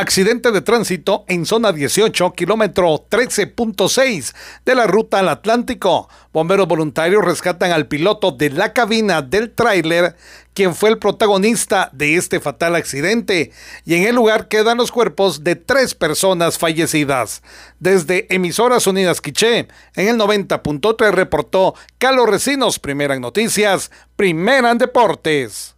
Accidente de tránsito en zona 18, kilómetro 13.6 de la ruta al Atlántico. Bomberos voluntarios rescatan al piloto de la cabina del tráiler, quien fue el protagonista de este fatal accidente, y en el lugar quedan los cuerpos de tres personas fallecidas. Desde Emisoras Unidas Quiché, en el 90.3 reportó Carlos Recinos, primera en noticias, primera en deportes.